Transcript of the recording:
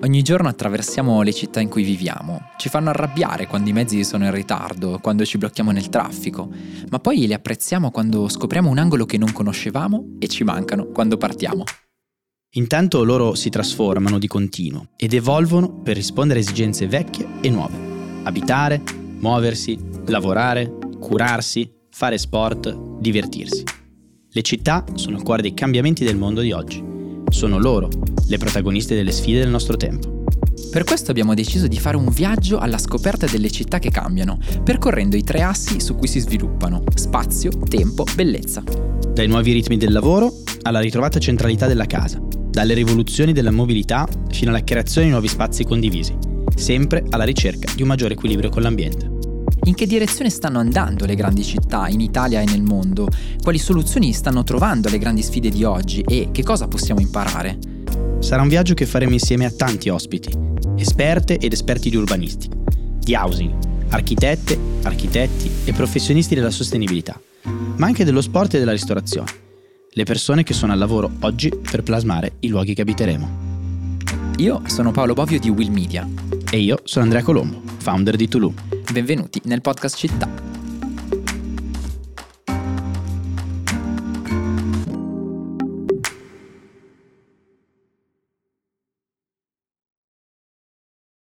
Ogni giorno attraversiamo le città in cui viviamo. Ci fanno arrabbiare quando i mezzi sono in ritardo, quando ci blocchiamo nel traffico, ma poi le apprezziamo quando scopriamo un angolo che non conoscevamo e ci mancano quando partiamo. Intanto loro si trasformano di continuo ed evolvono per rispondere a esigenze vecchie e nuove. Abitare, muoversi, lavorare, curarsi, fare sport, divertirsi. Le città sono il cuore dei cambiamenti del mondo di oggi. Sono loro le protagoniste delle sfide del nostro tempo. Per questo abbiamo deciso di fare un viaggio alla scoperta delle città che cambiano, percorrendo i tre assi su cui si sviluppano, spazio, tempo, bellezza. Dai nuovi ritmi del lavoro alla ritrovata centralità della casa, dalle rivoluzioni della mobilità fino alla creazione di nuovi spazi condivisi, sempre alla ricerca di un maggiore equilibrio con l'ambiente. In che direzione stanno andando le grandi città in Italia e nel mondo? Quali soluzioni stanno trovando alle grandi sfide di oggi e che cosa possiamo imparare? Sarà un viaggio che faremo insieme a tanti ospiti, esperte ed esperti di urbanistica, di housing, architette, architetti e professionisti della sostenibilità, ma anche dello sport e della ristorazione. Le persone che sono al lavoro oggi per plasmare i luoghi che abiteremo. Io sono Paolo Bovio di Will Media. E io sono Andrea Colombo, founder di Toulouse. Benvenuti nel podcast Città.